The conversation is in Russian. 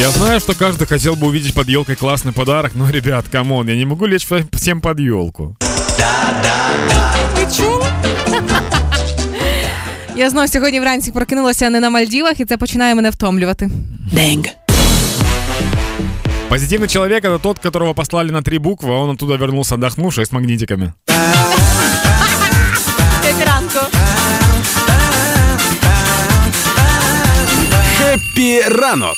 Я знаю, что каждый хотел бы увидеть под елкой классный подарок, но, ребят, come on, я не могу лечь всем под елку. Ти чула? Я знов сьогодні вранці прокинулася не на Мальдівах, і це починає мене втомлювати. Денг. Позитивный человек это тот, которого послали на три буквы, а он оттуда вернулся отдохнувший с магнитиками. Ранку. Хеппі ранок